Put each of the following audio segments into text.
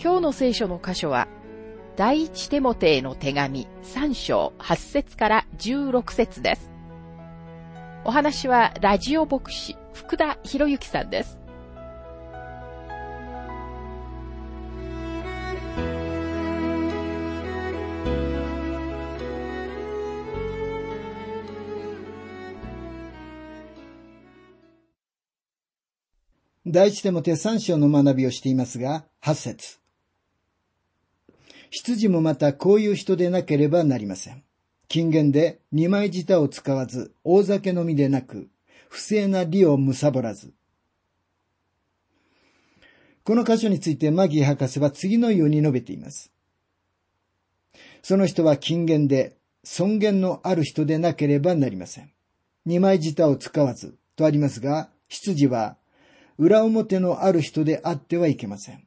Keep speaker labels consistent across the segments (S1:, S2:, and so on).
S1: 今日の聖書の箇所は、第一テモテへの手紙3章8節から16節です。お話はラジオ牧師福田博之さんです。
S2: 第一手も手三章の学びをしていますが、八節。羊もまたこういう人でなければなりません。金言で二枚舌を使わず、大酒のみでなく、不正な利を貪らず。この箇所についてマギー博士は次のように述べています。その人は金言で尊厳のある人でなければなりません。二枚舌を使わずとありますが、羊は裏表のある人であってはいけません。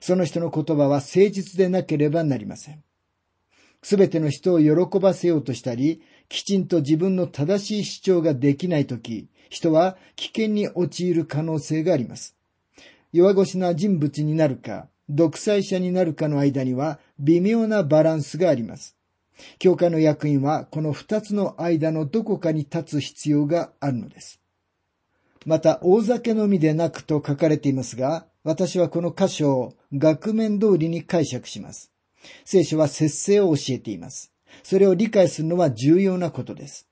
S2: その人の言葉は誠実でなければなりません。すべての人を喜ばせようとしたり、きちんと自分の正しい主張ができないとき、人は危険に陥る可能性があります。弱腰な人物になるか、独裁者になるかの間には微妙なバランスがあります。教会の役員はこの二つの間のどこかに立つ必要があるのです。また、大酒のみでなくと書かれていますが、私はこの箇所を額面通りに解釈します。聖書は節制を教えています。それを理解するのは重要なことです。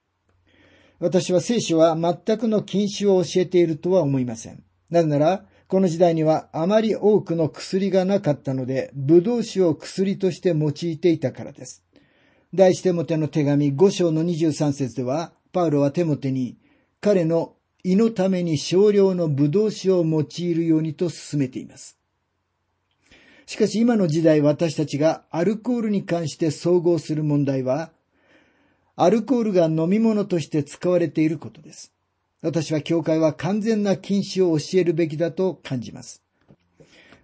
S2: 私は聖書は全くの禁止を教えているとは思いません。なぜなら、この時代にはあまり多くの薬がなかったので、ブドウ酒を薬として用いていたからです。第一テモテの手紙5章の23節では、パウロはテモテに彼の胃のために少量のブドウ酒を用いるようにと進めています。しかし今の時代私たちがアルコールに関して総合する問題は、アルコールが飲み物として使われていることです。私は教会は完全な禁止を教えるべきだと感じます。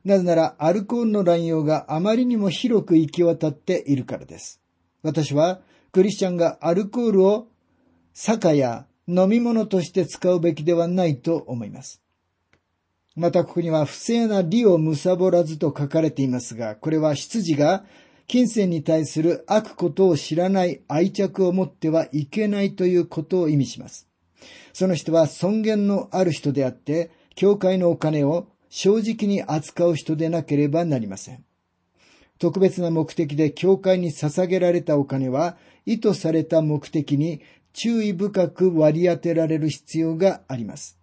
S2: なぜならアルコールの乱用があまりにも広く行き渡っているからです。私はクリスチャンがアルコールを酒や飲み物として使うべきではないと思います。またここには不正な利を貪らずと書かれていますが、これは羊が金銭に対する悪ことを知らない愛着を持ってはいけないということを意味します。その人は尊厳のある人であって、教会のお金を正直に扱う人でなければなりません。特別な目的で教会に捧げられたお金は、意図された目的に注意深く割り当てられる必要があります。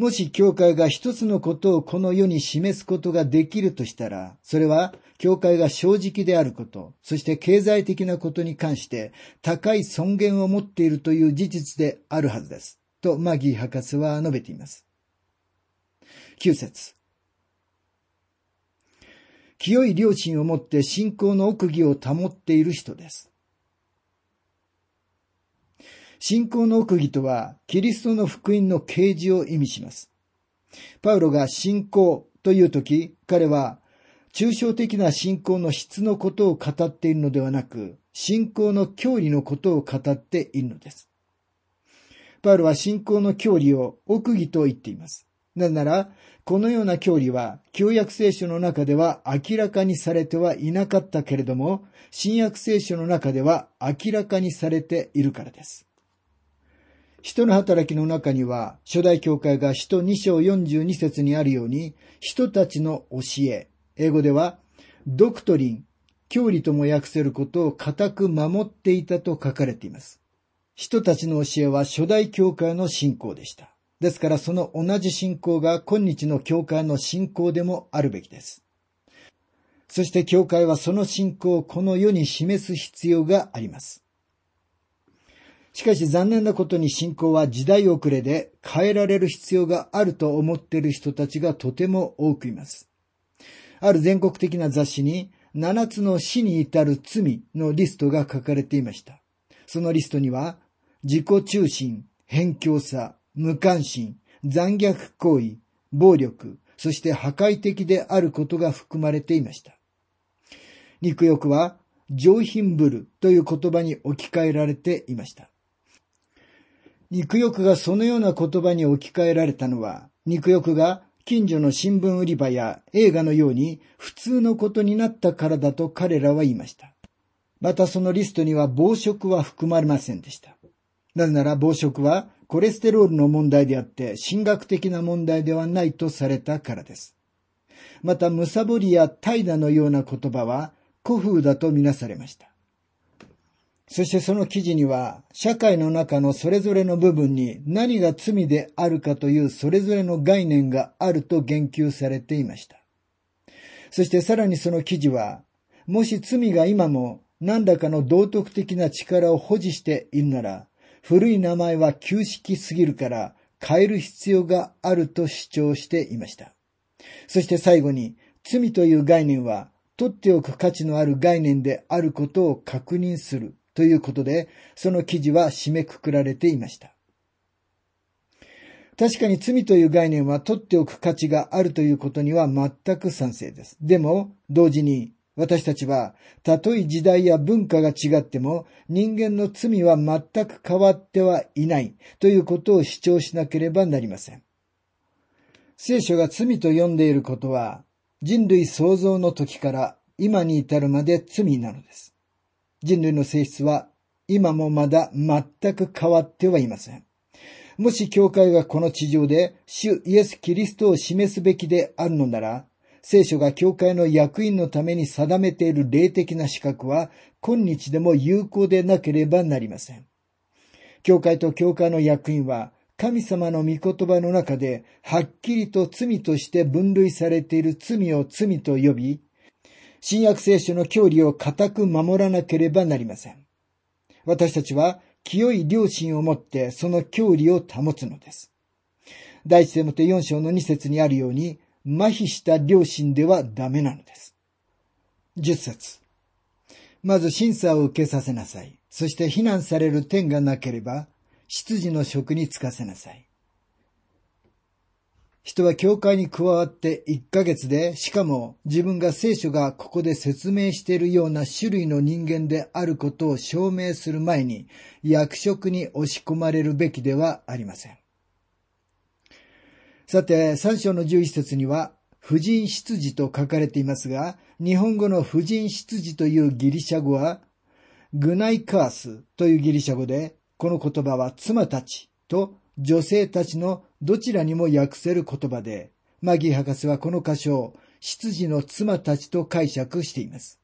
S2: もし教会が一つのことをこの世に示すことができるとしたら、それは教会が正直であること、そして経済的なことに関して高い尊厳を持っているという事実であるはずです。とマギー博士は述べています。9節清い良心を持って信仰の奥義を保っている人です。信仰の奥義とは、キリストの福音の啓示を意味します。パウロが信仰というとき、彼は、抽象的な信仰の質のことを語っているのではなく、信仰の教理のことを語っているのです。パウロは信仰の教理を奥義と言っています。なぜなら、このような教理は、旧約聖書の中では明らかにされてはいなかったけれども、新約聖書の中では明らかにされているからです。人の働きの中には、初代教会が使徒2章42節にあるように、人たちの教え、英語では、ドクトリン、教理とも訳せることを固く守っていたと書かれています。人たちの教えは初代教会の信仰でした。ですからその同じ信仰が今日の教会の信仰でもあるべきです。そして教会はその信仰をこの世に示す必要があります。しかし残念なことに信仰は時代遅れで変えられる必要があると思っている人たちがとても多くいます。ある全国的な雑誌に7つの死に至る罪のリストが書かれていました。そのリストには、自己中心、偏境さ、無関心、残虐行為、暴力、そして破壊的であることが含まれていました。肉欲は上品ぶるという言葉に置き換えられていました。肉欲がそのような言葉に置き換えられたのは、肉欲が近所の新聞売り場や映画のように普通のことになったからだと彼らは言いました。またそのリストには暴食は含まれませんでした。なぜなら暴食はコレステロールの問題であって神学的な問題ではないとされたからです。また、むさぼりや怠惰のような言葉は古風だとみなされました。そしてその記事には、社会の中のそれぞれの部分に何が罪であるかというそれぞれの概念があると言及されていました。そしてさらにその記事は、もし罪が今も何らかの道徳的な力を保持しているなら、古い名前は旧式すぎるから変える必要があると主張していました。そして最後に、罪という概念は取っておく価値のある概念であることを確認するということで、その記事は締めくくられていました。確かに罪という概念は取っておく価値があるということには全く賛成です。でも、同時に私たちは、たとえ時代や文化が違っても、人間の罪は全く変わってはいないということを主張しなければなりません。聖書が罪と呼んでいることは、人類創造の時から今に至るまで罪なのです。人類の性質は今もまだ全く変わってはいません。もし教会がこの地上で主イエス・キリストを示すべきであるのなら、聖書が教会の役員のために定めている霊的な資格は今日でも有効でなければなりません。教会と教会の役員は神様の御言葉の中ではっきりと罪として分類されている罪を罪と呼び、新約聖書の教理を固く守らなければなりません。私たちは清い良心をもってその教理を保つのです。第一世もて4章の2節にあるように、麻痺した良心ではダメなのです。10節まず審査を受けさせなさい。そして非難される点がなければ、執事の職に就かせなさい。人は教会に加わって1ヶ月で、しかも自分が聖書がここで説明しているような種類の人間であることを証明する前に、役職に押し込まれるべきではありません。さて、3章の11節には、婦人執事と書かれていますが、日本語の婦人執事というギリシャ語は、グナイカースというギリシャ語で、この言葉は妻たちと女性たちのどちらにも訳せる言葉で、マギー博士はこの箇所を執事の妻たちと解釈しています。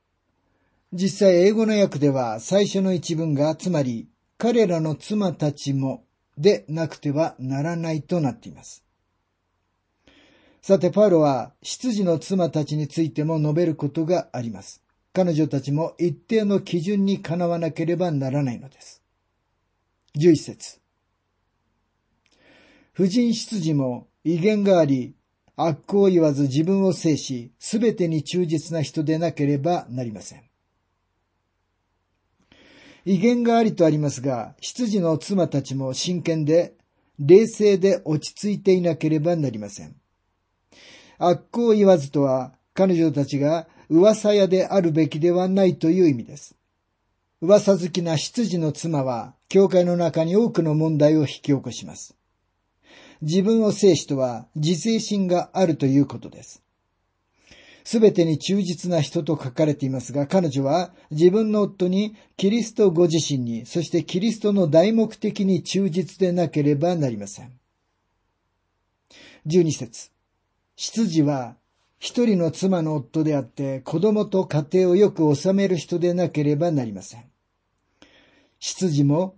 S2: 実際英語の訳では最初の一文がつまり彼らの妻たちもでなくてはならないとなっています。さて、パウロは、執事の妻たちについても述べることがあります。彼女たちも一定の基準にかなわなければならないのです。11節婦人執事も威厳があり、悪行を言わず自分を制し、すべてに忠実な人でなければなりません。威厳がありとありますが、執事の妻たちも真剣で、冷静で落ち着いていなければなりません。悪行を言わずとは、彼女たちが噂屋であるべきではないという意味です。噂好きな執事の妻は、教会の中に多くの問題を引き起こします。自分を制しとは自制心があるということです。すべてに忠実な人と書かれていますが、彼女は自分の夫にキリストご自身に、そしてキリストの大目的に忠実でなければなりません。12節執事は一人の妻の夫であって子供と家庭をよく治める人でなければなりません。執事も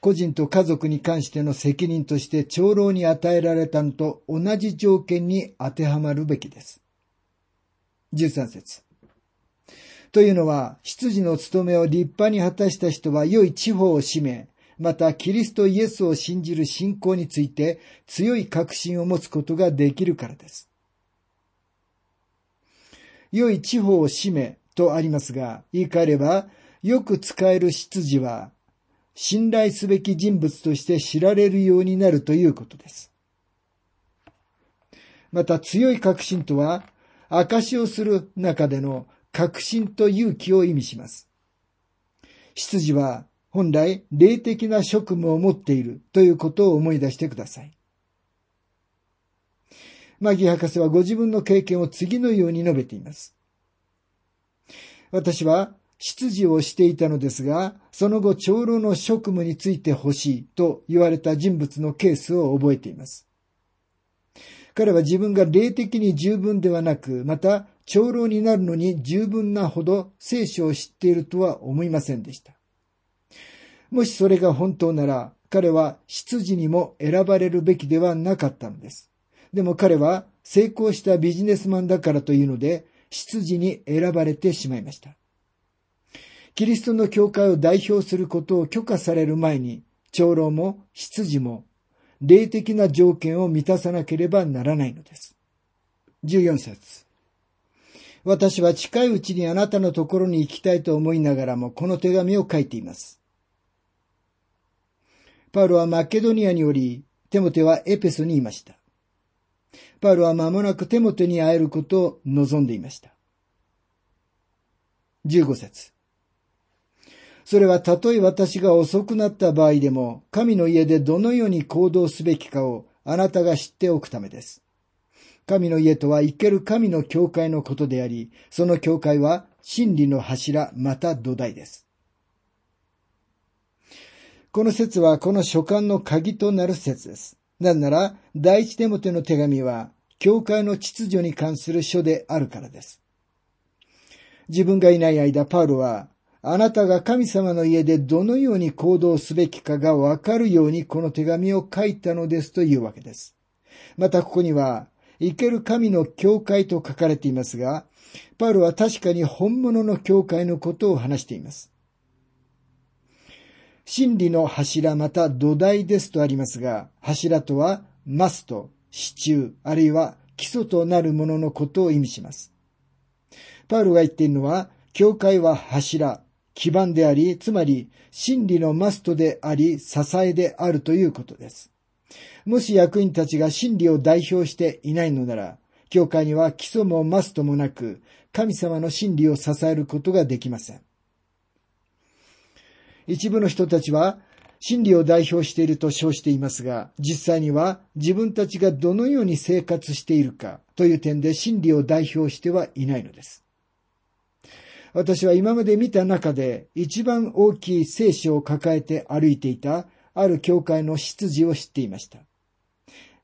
S2: 個人と家族に関しての責任として長老に与えられたのと同じ条件に当てはまるべきです。13節というのは、執事の務めを立派に果たした人は良い地方を占め、またキリストイエスを信じる信仰について強い確信を持つことができるからです。良い地方を占めとありますが、言い換えれば、よく使える執事は、信頼すべき人物として知られるようになるということです。また強い確信とは、証をする中での確信と勇気を意味します。執事は本来霊的な職務を持っているということを思い出してください。マギ博士はご自分の経験を次のように述べています。私は執事をしていたのですが、その後長老の職務について欲しいと言われた人物のケースを覚えています。彼は自分が霊的に十分ではなく、また長老になるのに十分なほど聖書を知っているとは思いませんでした。もしそれが本当なら、彼は執事にも選ばれるべきではなかったのです。でも彼は成功したビジネスマンだからというので、執事に選ばれてしまいました。キリストの教会を代表することを許可される前に、長老も執事も霊的な条件を満たさなければならないのです。14節私は近いうちにあなたのところに行きたいと思いながらもこの手紙を書いています。パウロはマケドニアにより、テモテはエペソにいました。パウロは間もなくテモテに会えることを望んでいました。15節それはたとえ私が遅くなった場合でも、神の家でどのように行動すべきかをあなたが知っておくためです。神の家とは生ける神の教会のことであり、その教会は真理の柱また土台です。この説はこの書簡の鍵となる説です。なんなら、第一手モテの手紙は、教会の秩序に関する書であるからです。自分がいない間、パウロは、あなたが神様の家でどのように行動すべきかがわかるようにこの手紙を書いたのですというわけです。またここには、生ける神の教会と書かれていますが、パウロは確かに本物の教会のことを話しています。真理の柱また土台ですとありますが、柱とはマスト、支柱、あるいは基礎となるもののことを意味します。パウロが言っているのは、教会は柱、基盤であり、つまり真理のマストであり、支えであるということです。もし役員たちが真理を代表していないのなら、教会には基礎もマストもなく、神様の真理を支えることができません。一部の人たちは、真理を代表していると称していますが、実際には自分たちがどのように生活しているかという点で真理を代表してはいないのです。私は今まで見た中で一番大きい聖書を抱えて歩いていたある教会の執事を知っていました。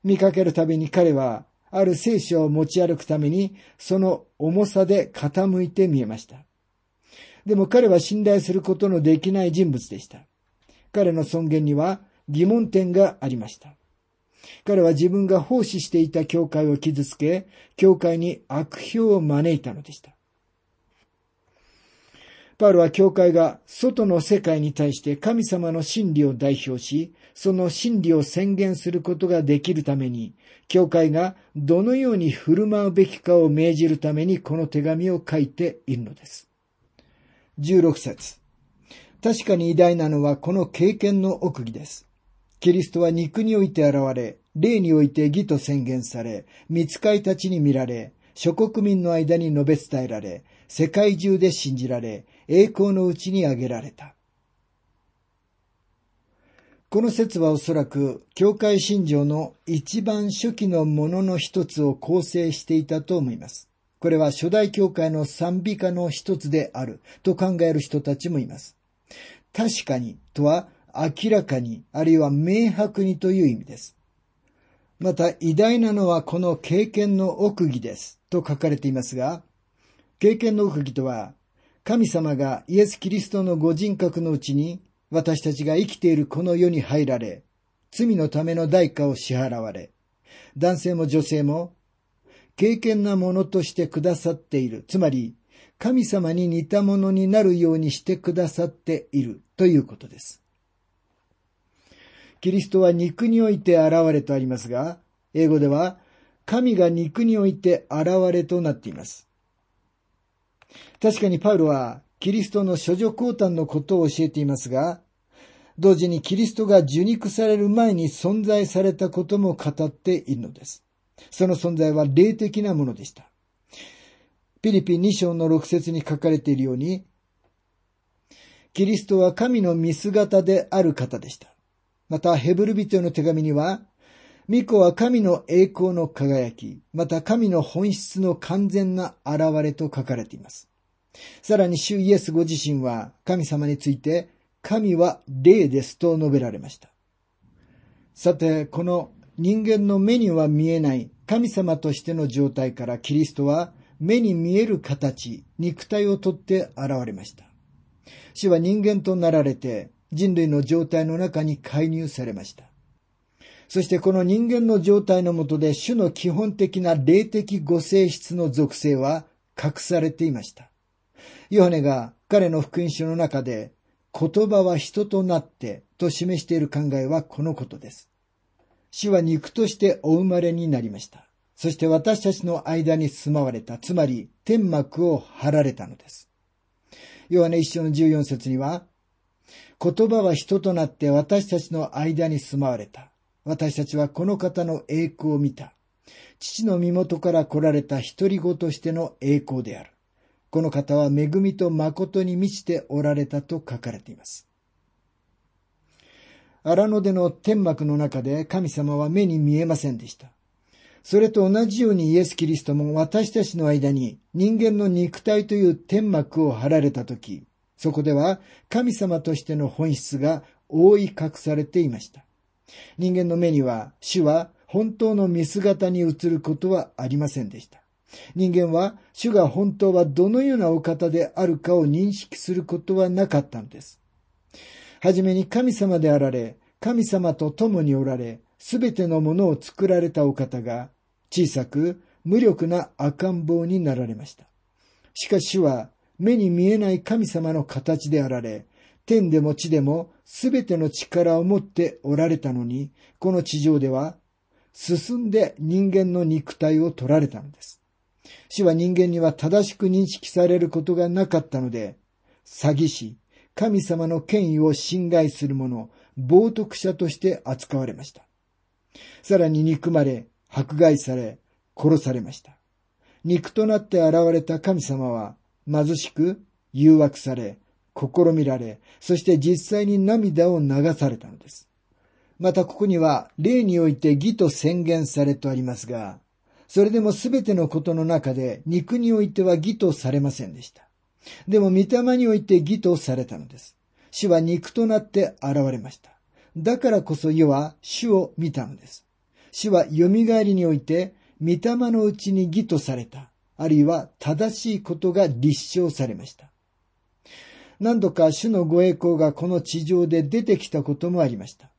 S2: 見かけるたびに彼はある聖書を持ち歩くためにその重さで傾いて見えました。でも彼は信頼することのできない人物でした。彼の尊厳には疑問点がありました。彼は自分が奉仕していた教会を傷つけ、教会に悪評を招いたのでした。パウロは教会が外の世界に対して神様の真理を代表し、その真理を宣言することができるために、教会がどのように振る舞うべきかを命じるためにこの手紙を書いているのです。16節確かに偉大なのはこの経験の奥義です。キリストは肉において現れ、霊において義と宣言され、見つかいたちに見られ、諸国民の間に述べ伝えられ、世界中で信じられ、栄光のうちに挙げられた。この説はおそらく、教会信条の一番初期のものの一つを構成していたと思います。これは初代教会の賛美歌の一つであると考える人たちもいます。確かにとは明らかに、あるいは明白にという意味です。また、偉大なのはこの経験の奥義ですと書かれていますが、経験の奥義とは、神様がイエス・キリストのご人格のうちに私たちが生きているこの世に入られ、罪のための代価を支払われ、男性も女性も経験なものとしてくださっている。つまり、神様に似たものになるようにしてくださっているということです。キリストは肉において現れとありますが、英語では神が肉において現れとなっています。確かにパウロはキリストの処女降誕のことを教えていますが、同時にキリストが受肉される前に存在されたことも語っているのです。その存在は霊的なものでした。ピリピン2章の6節に書かれているように、キリストは神の見姿である方でした。また、ヘブル人への手紙には、巫女は神の栄光の輝き、また神の本質の完全な現れと書かれています。さらに主イエスご自身は神様について、神は霊ですと述べられました。さて、この人間の目には見えない神様としての状態からキリストは目に見える形、肉体をとって現れました。死は人間となられて人類の状態の中に介入されました。そしてこの人間の状態のもとで主の基本的な霊的ご性質の属性は隠されていました。ヨハネが彼の福音書の中で言葉は人となってと示している考えはこのことです。主は肉としてお生まれになりました。そして私たちの間に住まわれた、つまり天幕を張られたのです。ヨハネ一章の14節には、言葉は人となって私たちの間に住まわれた。私たちはこの方の栄光を見た。父の身元から来られた独り子としての栄光である。この方は恵みと誠に満ちておられたと書かれています。荒野での天幕の中で神様は目に見えませんでした。それと同じようにイエス・キリストも私たちの間に人間の肉体という天幕を張られたとき、そこでは神様としての本質が覆い隠されていました。人間の目には主は本当の見姿に映ることはありませんでした。人間は主が本当はどのようなお方であるかを認識することはなかったのです。はじめに神様であられ、神様と共におられ、すべてのものを作られたお方が、小さく無力な赤ん坊になられました。しかし主は目に見えない神様の形であられ、天でも地でもすべての力を持っておられたのに、この地上では進んで人間の肉体を取られたのです。死は人間には正しく認識されることがなかったので、詐欺師、神様の権威を侵害する者、冒涜者として扱われました。さらに憎まれ、迫害され、殺されました。肉となって現れた神様は、貧しく、誘惑され、試みられ、そして実際に涙を流されたのです。またここには、霊において義と宣言されとありますが、それでもすべてのことの中で肉においては義とされませんでした。でも御霊において義とされたのです。主は肉となって現れました。だからこそ世は主を見たのです。主は蘇りにおいて、御霊のうちに義とされた、あるいは正しいことが立証されました。何度か主のご栄光がこの地上で出てきたこともありました。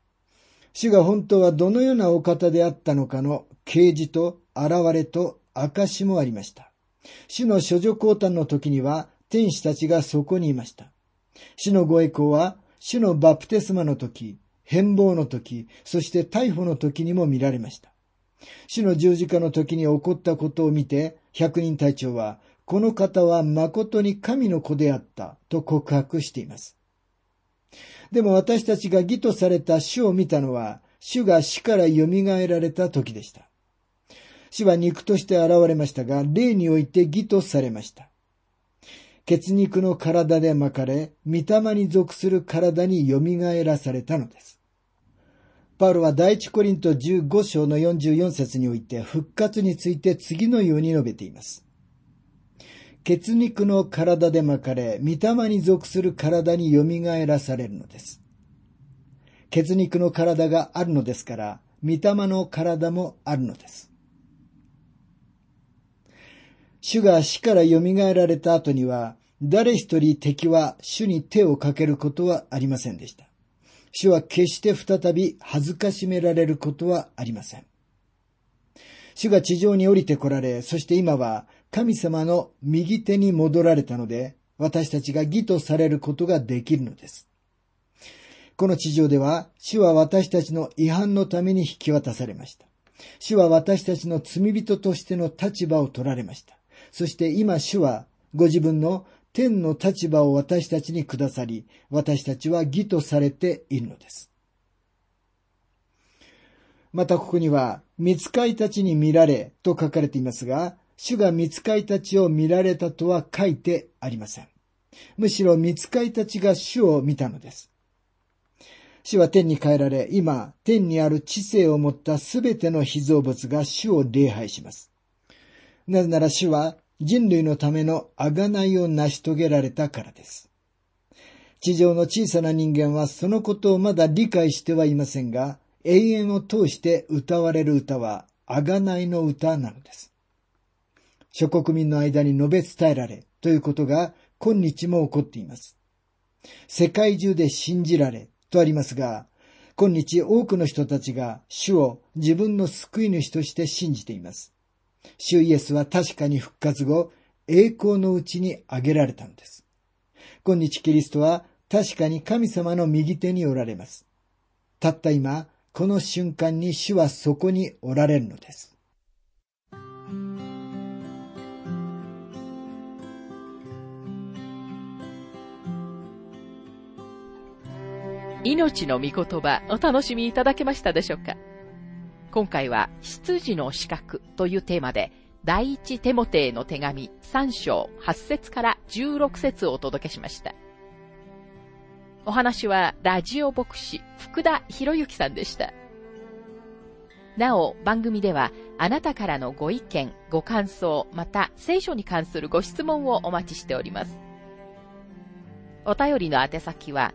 S2: 主が本当はどのようなお方であったのかの啓示と現れと証もありました。主の処女降誕の時には天使たちがそこにいました。主のご栄光は主のバプテスマの時、変貌の時、そして逮捕の時にも見られました。主の十字架の時に起こったことを見て、百人隊長は、この方は誠に神の子であったと告白しています。でも私たちが義とされた主を見たのは、主が死から蘇られた時でした。死は肉として現れましたが、霊において義とされました。血肉の体で巻かれ、御霊に属する体に蘇らされたのです。パウロは第一コリント15章の44節において復活について次のように述べています。血肉の体で巻かれ、御霊に属する体に蘇らされるのです。血肉の体があるのですから、御霊の体もあるのです。主が死から蘇られた後には、誰一人敵は主に手をかけることはありませんでした。主は決して再び恥ずかしめられることはありません。主が地上に降りて来られ、そして今は神様の右手に戻られたので、私たちが義とされることができるのです。この地上では、主は私たちの違反のために引き渡されました。主は私たちの罪人としての立場を取られました。そして今主はご自分の天の立場を私たちにくださり、私たちは義とされているのです。またここには、見つかいたちに見られと書かれていますが、主が見つかいたちを見られたとは書いてありません。むしろ見つかいたちが主を見たのです。主は天に帰られ、今、天にある知性を持ったすべての被造物が主を礼拝します。なぜなら主は人類のための贖いを成し遂げられたからです。地上の小さな人間はそのことをまだ理解してはいませんが、永遠を通して歌われる歌は、贖いの歌なのです。諸国民の間に述べ伝えられということが今日も起こっています。世界中で信じられとありますが、今日多くの人たちが主を自分の救い主として信じています。主イエスは確かに復活後、栄光のうちに挙げられたのです。今日キリストは確かに神様の右手におられます。たった今、この瞬間に主はそこにおられるのです。
S1: 命の御言葉お楽しみいただけましたでしょうか？今回は、執事の資格というテーマで、第一テモテへの手紙3章8節から16節をお届けしました。お話は、ラジオ牧師、福田博之さんでした。なお、番組では、あなたからのご意見、ご感想、また、聖書に関するご質問をお待ちしております。お便りの宛先は、